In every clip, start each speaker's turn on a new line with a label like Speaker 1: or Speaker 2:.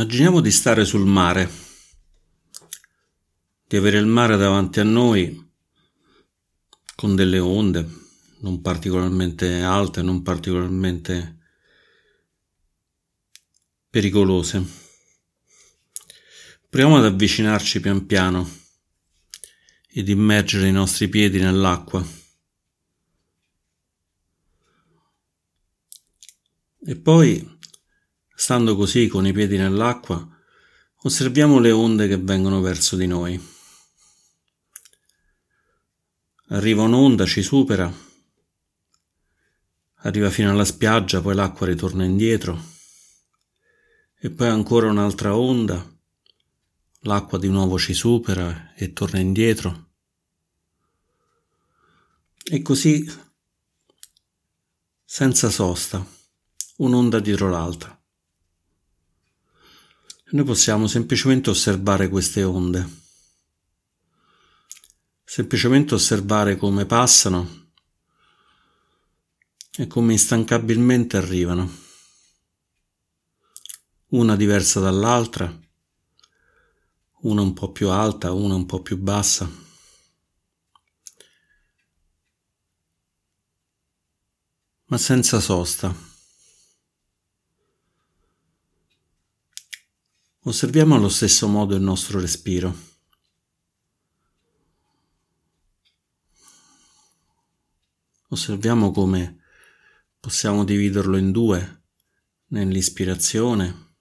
Speaker 1: Immaginiamo di stare sul mare, di avere il mare davanti a noi con delle onde non particolarmente alte, non particolarmente pericolose. Proviamo ad avvicinarci pian piano ed immergere i nostri piedi nell'acqua. E poi Stando così con i piedi nell'acqua, osserviamo le onde che vengono verso di noi. Arriva un'onda, ci supera, arriva fino alla spiaggia, poi l'acqua ritorna indietro, e poi ancora un'altra onda, l'acqua di nuovo ci supera e torna indietro. E così, senza sosta, un'onda dietro l'altra. Noi possiamo semplicemente osservare queste onde, semplicemente osservare come passano e come instancabilmente arrivano, una diversa dall'altra, una un po' più alta, una un po' più bassa. ma senza sosta. Osserviamo allo stesso modo il nostro respiro. Osserviamo come possiamo dividerlo in due nell'ispirazione,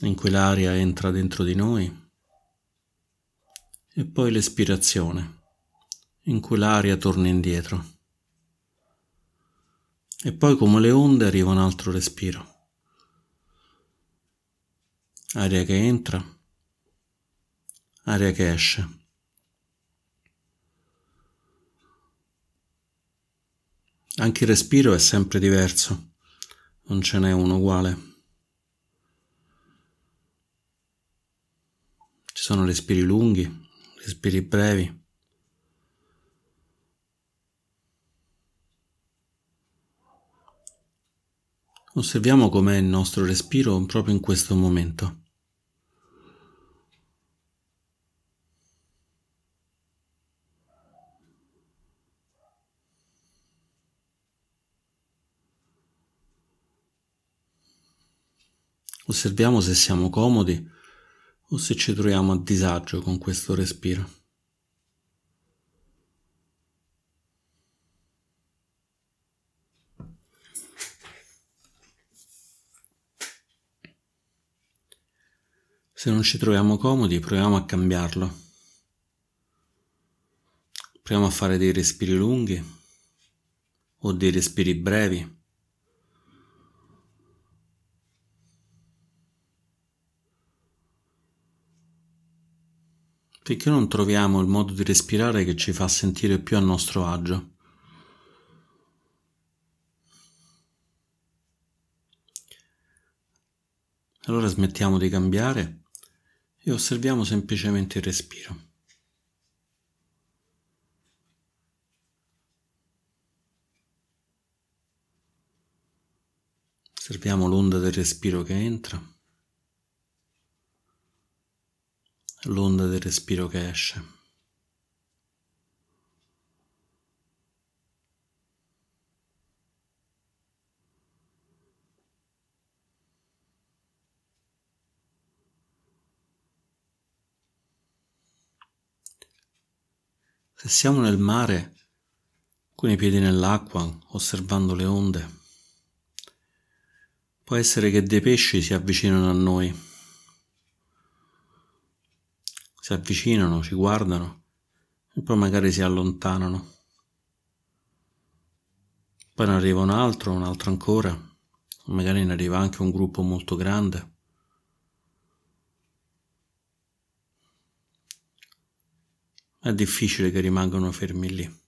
Speaker 1: in cui l'aria entra dentro di noi, e poi l'espirazione, in cui l'aria torna indietro. E poi come le onde arriva un altro respiro aria che entra, aria che esce. Anche il respiro è sempre diverso, non ce n'è uno uguale. Ci sono respiri lunghi, respiri brevi. Osserviamo com'è il nostro respiro proprio in questo momento. Osserviamo se siamo comodi o se ci troviamo a disagio con questo respiro. Se non ci troviamo comodi, proviamo a cambiarlo. Proviamo a fare dei respiri lunghi o dei respiri brevi. Finché non troviamo il modo di respirare che ci fa sentire più a nostro agio. Allora smettiamo di cambiare e osserviamo semplicemente il respiro. Osserviamo l'onda del respiro che entra. L'onda del respiro che esce. Se siamo nel mare, con i piedi nell'acqua, osservando le onde, può essere che dei pesci si avvicinano a noi si avvicinano, ci guardano e poi magari si allontanano. Poi ne arriva un altro, un altro ancora, magari ne arriva anche un gruppo molto grande. È difficile che rimangano fermi lì.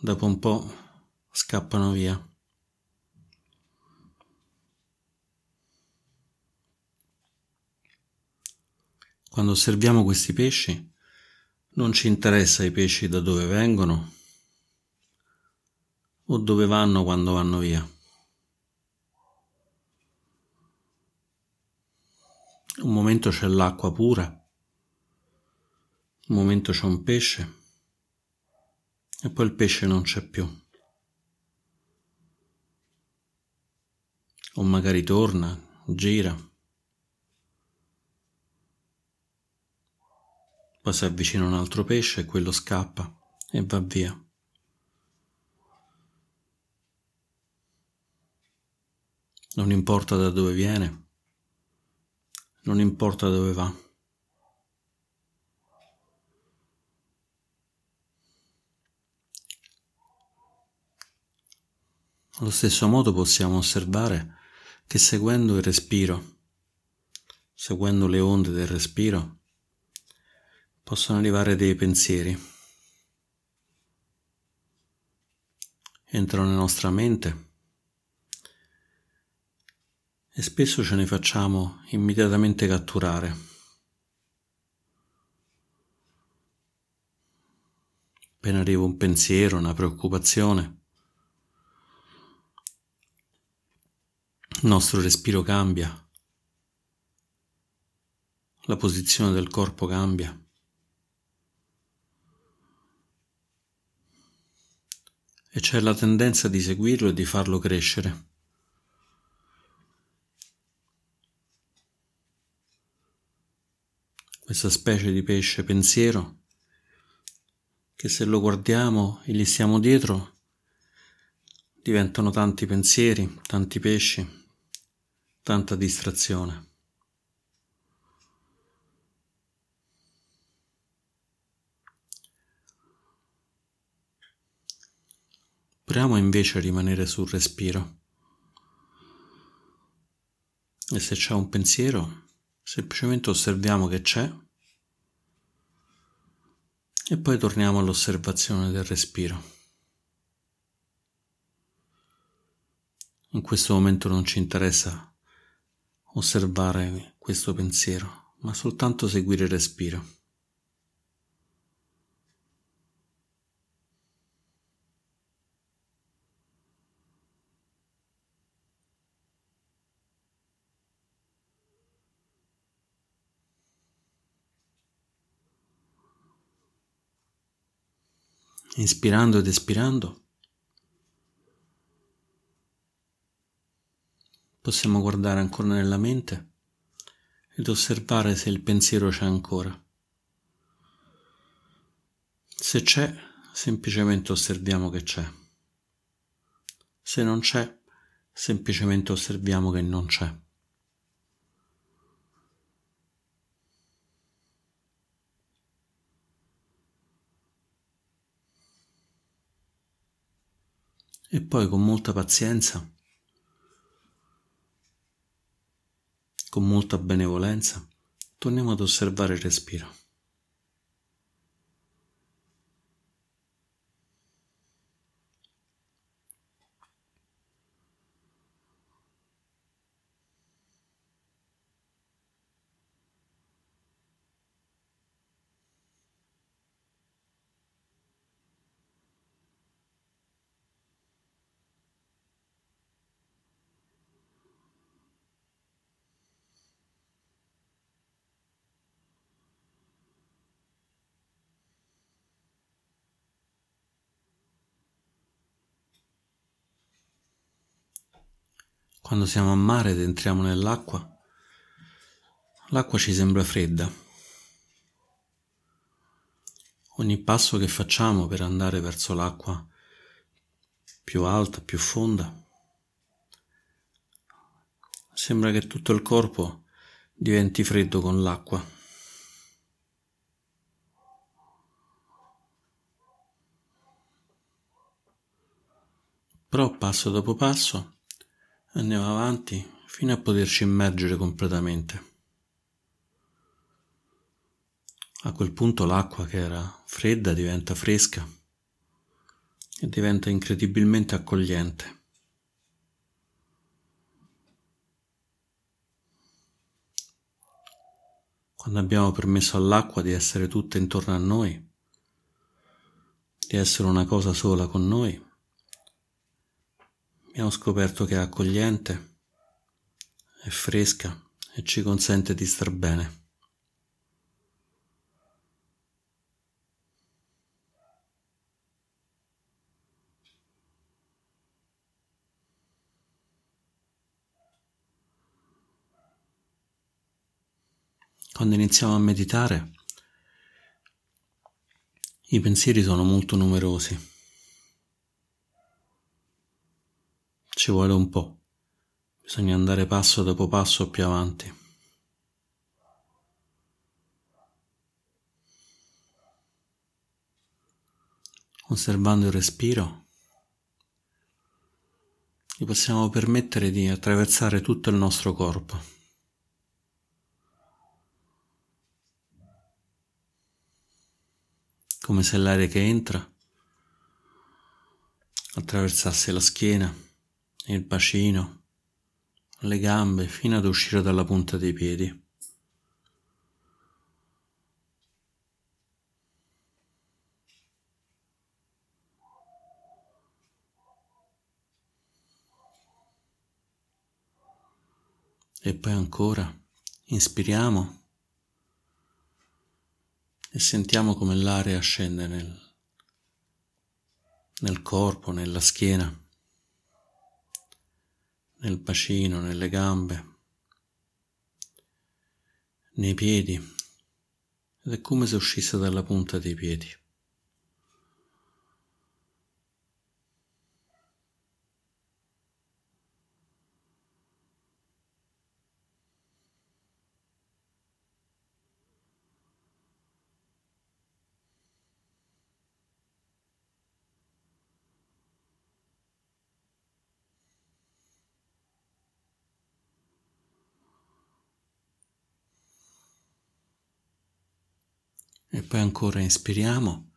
Speaker 1: Dopo un po' scappano via. Quando osserviamo questi pesci, non ci interessa i pesci da dove vengono o dove vanno quando vanno via. un momento c'è l'acqua pura, un momento c'è un pesce e poi il pesce non c'è più. O magari torna, gira, poi si avvicina un altro pesce e quello scappa e va via. Non importa da dove viene, non importa dove va. Allo stesso modo possiamo osservare che seguendo il respiro, seguendo le onde del respiro, possono arrivare dei pensieri. Entrano nella nostra mente e spesso ce ne facciamo immediatamente catturare. Appena arriva un pensiero, una preoccupazione, il nostro respiro cambia, la posizione del corpo cambia. E c'è la tendenza di seguirlo e di farlo crescere. Questa specie di pesce pensiero che se lo guardiamo e gli stiamo dietro diventano tanti pensieri, tanti pesci tanta distrazione. Proviamo invece a rimanere sul respiro. E se c'è un pensiero, semplicemente osserviamo che c'è e poi torniamo all'osservazione del respiro. In questo momento non ci interessa osservare questo pensiero, ma soltanto seguire il respiro. Inspirando ed espirando possiamo guardare ancora nella mente ed osservare se il pensiero c'è ancora. Se c'è, semplicemente osserviamo che c'è. Se non c'è, semplicemente osserviamo che non c'è. E poi con molta pazienza con molta benevolenza, torniamo ad osservare il respiro. Quando siamo a mare ed entriamo nell'acqua, l'acqua ci sembra fredda. Ogni passo che facciamo per andare verso l'acqua più alta, più fonda, sembra che tutto il corpo diventi freddo con l'acqua. Però passo dopo passo Andiamo avanti fino a poterci immergere completamente. A quel punto l'acqua che era fredda diventa fresca e diventa incredibilmente accogliente. Quando abbiamo permesso all'acqua di essere tutta intorno a noi, di essere una cosa sola con noi, abbiamo scoperto che è accogliente, è fresca, e ci consente di star bene. Quando iniziamo a meditare, i pensieri sono molto numerosi. Ci vuole un po', bisogna andare passo dopo passo più avanti. Osservando il respiro, gli possiamo permettere di attraversare tutto il nostro corpo. come se l'aria che entra attraversasse la schiena, il bacino, le gambe fino ad uscire dalla punta dei piedi. E poi ancora, inspiriamo e sentiamo come l'aria scende nel, nel corpo, nella schiena, nel bacino, nelle gambe, nei piedi ed è come se uscisse dalla punta dei piedi. E poi ancora inspiriamo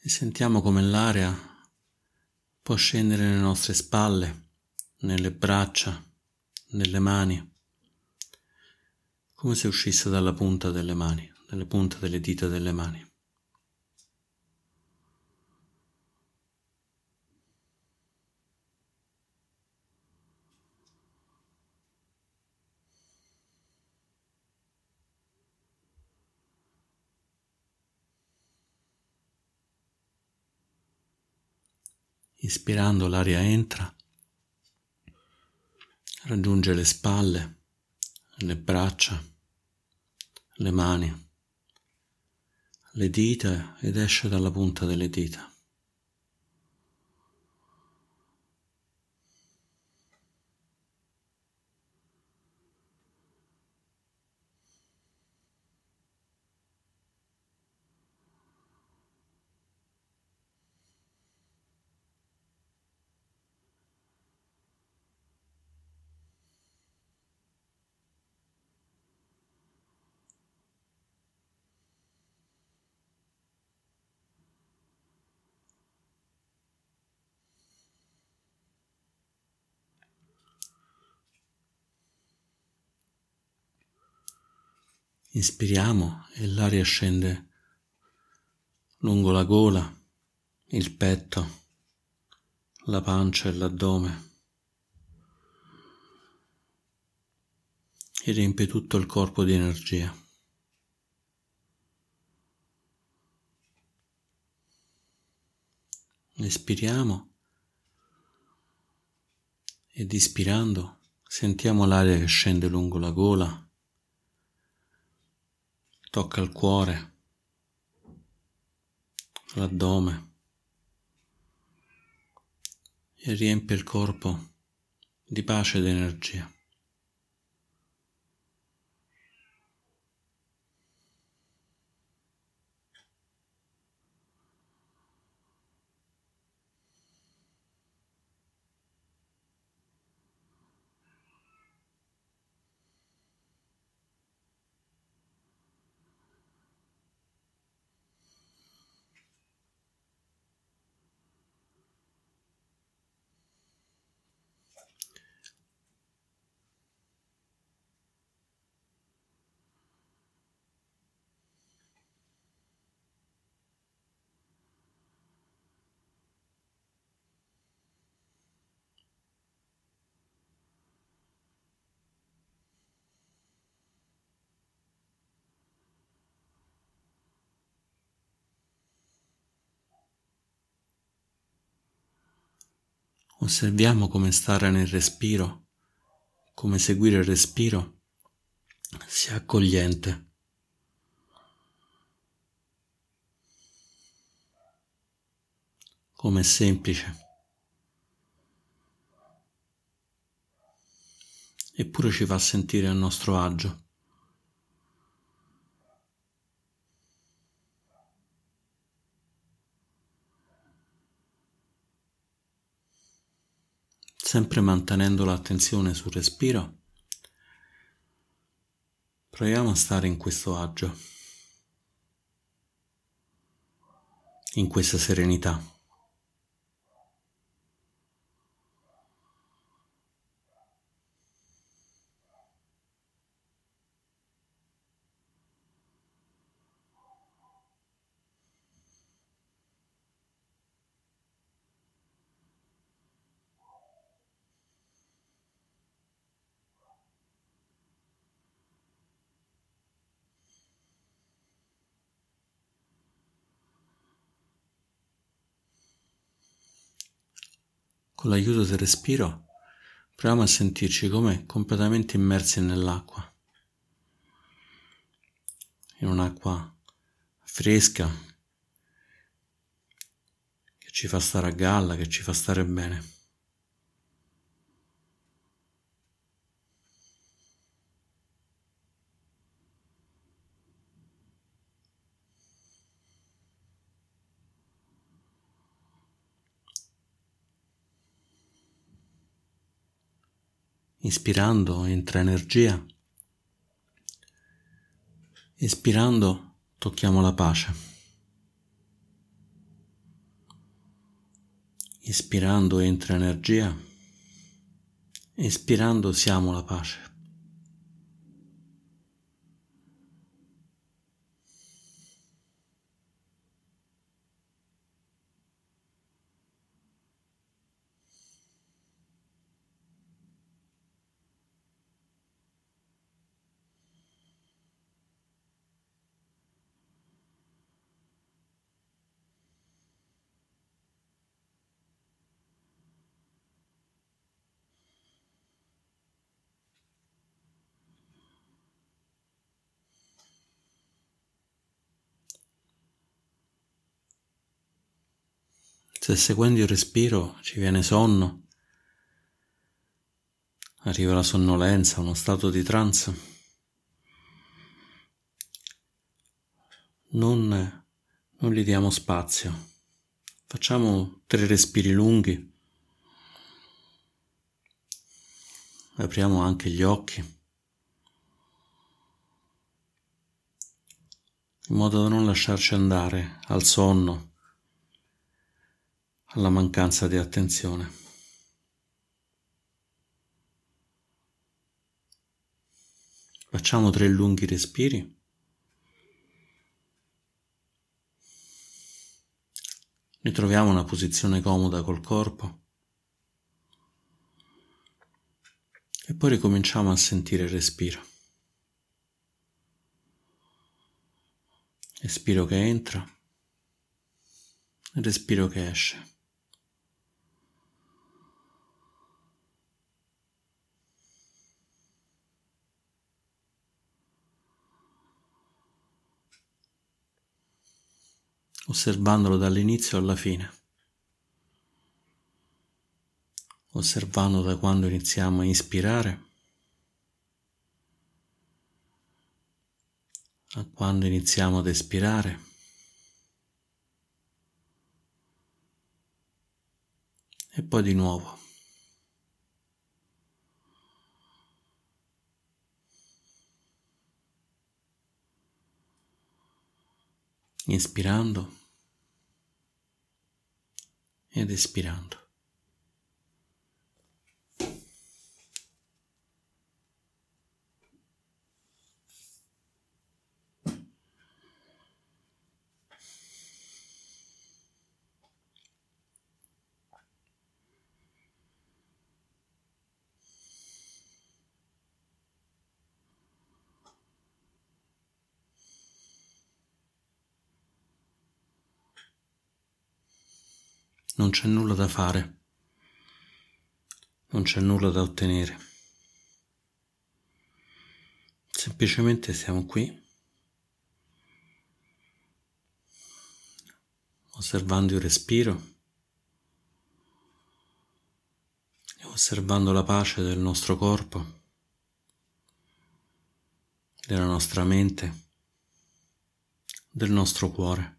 Speaker 1: e sentiamo come l'aria può scendere nelle nostre spalle, nelle braccia, nelle mani, come se uscisse dalla punta delle mani, dalle punte delle dita delle mani. Ispirando l'aria entra, raggiunge le spalle, le braccia, le mani, le dita ed esce dalla punta delle dita. Inspiriamo e l'aria scende lungo la gola, il petto, la pancia e l'addome e riempie tutto il corpo di energia. Espiriamo ed ispirando sentiamo l'aria che scende lungo la gola tocca il cuore, l'addome e riempie il corpo di pace ed energia. Osserviamo come stare nel respiro, come seguire il respiro sia accogliente. Come semplice. Eppure ci fa sentire a nostro agio. Sempre mantenendo l'attenzione sul respiro, proviamo a stare in questo agio, in questa serenità. Con l'aiuto del respiro proviamo a sentirci come completamente immersi nell'acqua, in un'acqua fresca che ci fa stare a galla, che ci fa stare bene. Inspirando entra energia. Espirando tocchiamo la pace. Ispirando entra energia. Espirando siamo la pace. Se seguendo il respiro ci viene sonno, arriva la sonnolenza, uno stato di trance, non, non gli diamo spazio. Facciamo tre respiri lunghi. Apriamo anche gli occhi. In modo da non lasciarci andare al sonno alla mancanza di attenzione. Facciamo tre lunghi respiri. Ritroviamo una posizione comoda col corpo e poi ricominciamo a sentire il respiro. Respiro che entra, respiro che esce. Osservandolo dall'inizio alla fine, osservando da quando iniziamo a ispirare a quando iniziamo ad espirare. E poi di nuovo. inspirando ed espirando. Non c'è nulla da fare. non c'è nulla da ottenere. Semplicemente siamo qui, osservando il respiro osservando la pace del nostro corpo, della nostra mente, del nostro cuore.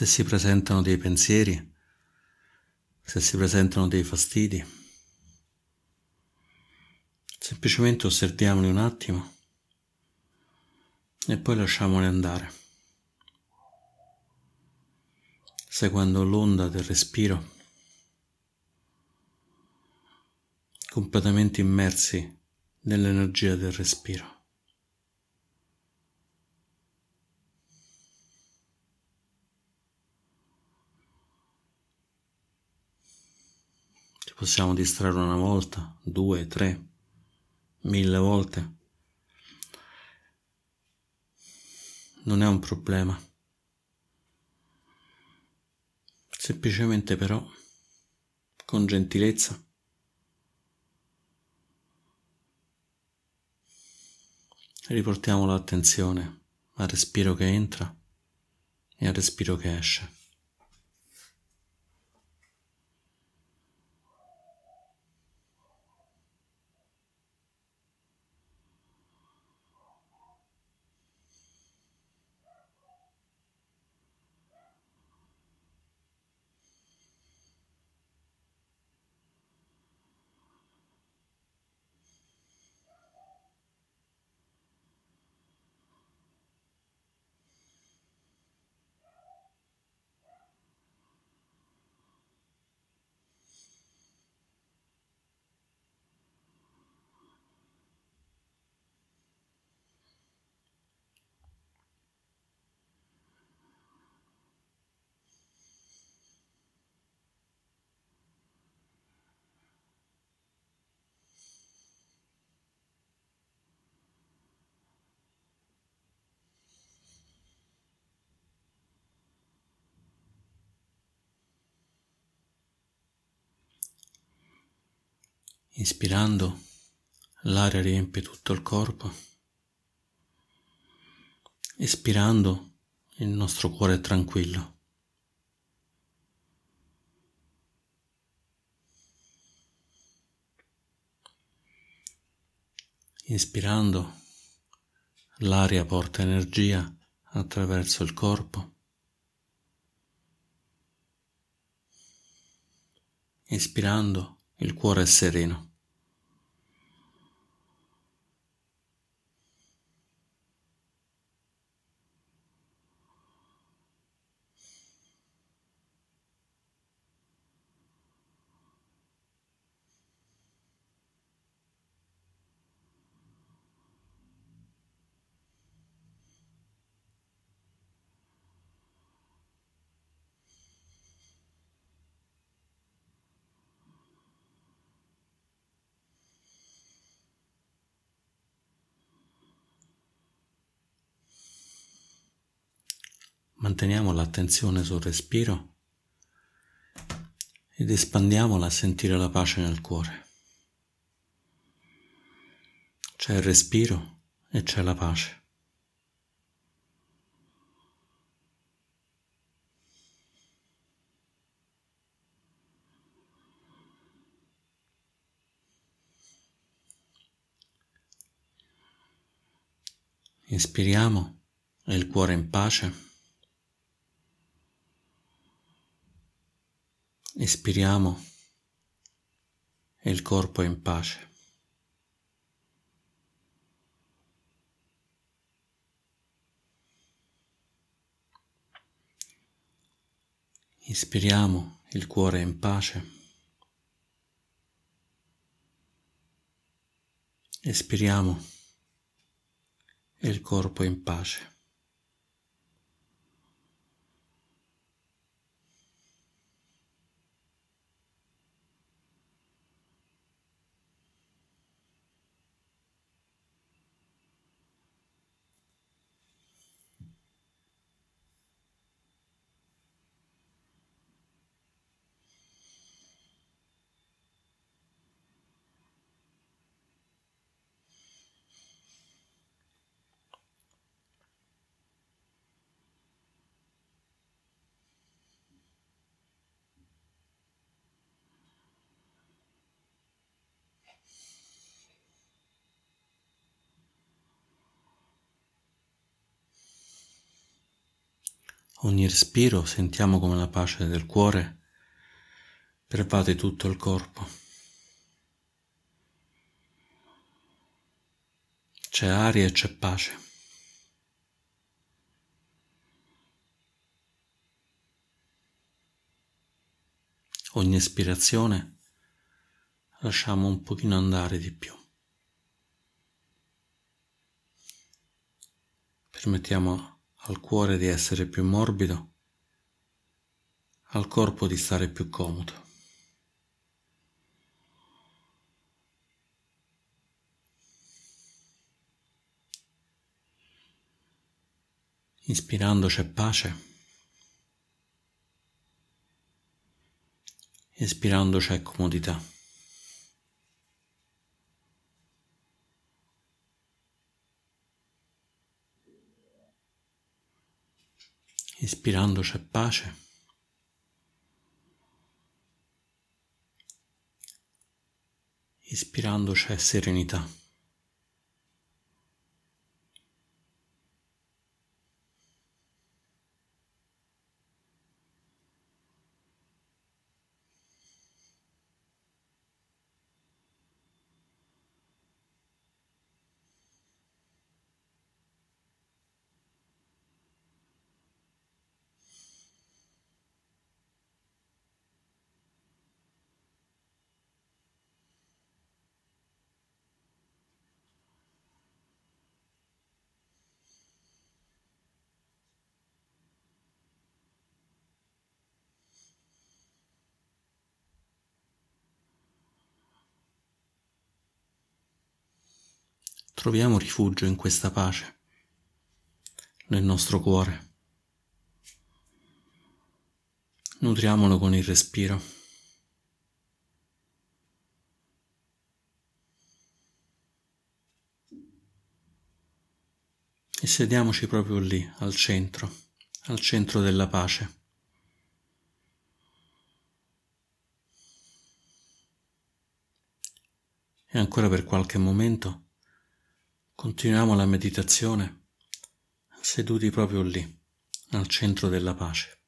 Speaker 1: Se si presentano dei pensieri, se si presentano dei fastidi. Semplicemente osserviamoli un attimo e poi lasciamoli andare, seguendo l'onda del respiro, completamente immersi nell'energia del respiro. Possiamo distrarre una volta, due, tre, mille volte. Non è un problema. Semplicemente però, con gentilezza, riportiamo l'attenzione al respiro che entra e al respiro che esce. Inspirando, l'aria riempie tutto il corpo. Espirando, il nostro cuore è tranquillo. Inspirando, l'aria porta energia attraverso il corpo. Inspirando, il cuore è sereno. Manteniamo l'attenzione sul respiro ed espandiamola a sentire la pace nel cuore. C'è il respiro e c'è la pace. Inspiriamo e il cuore in pace. Espiriamo e il corpo è in pace. Ispiriamo, il cuore in pace. Espiriamo, il corpo in pace. Ogni respiro sentiamo come la pace del cuore pervade tutto il corpo. C'è aria e c'è pace. Ogni espirazione lasciamo un pochino andare di più. Permettiamo al cuore di essere più morbido, al corpo di stare più comodo. Inspirando c'è pace, espirando c'è comodità. Ispirando c'è pace. Ispirando c'è serenità. Troviamo rifugio in questa pace, nel nostro cuore. Nutriamolo con il respiro. E sediamoci proprio lì, al centro, al centro della pace. E ancora per qualche momento Continuiamo la meditazione seduti proprio lì, al centro della pace.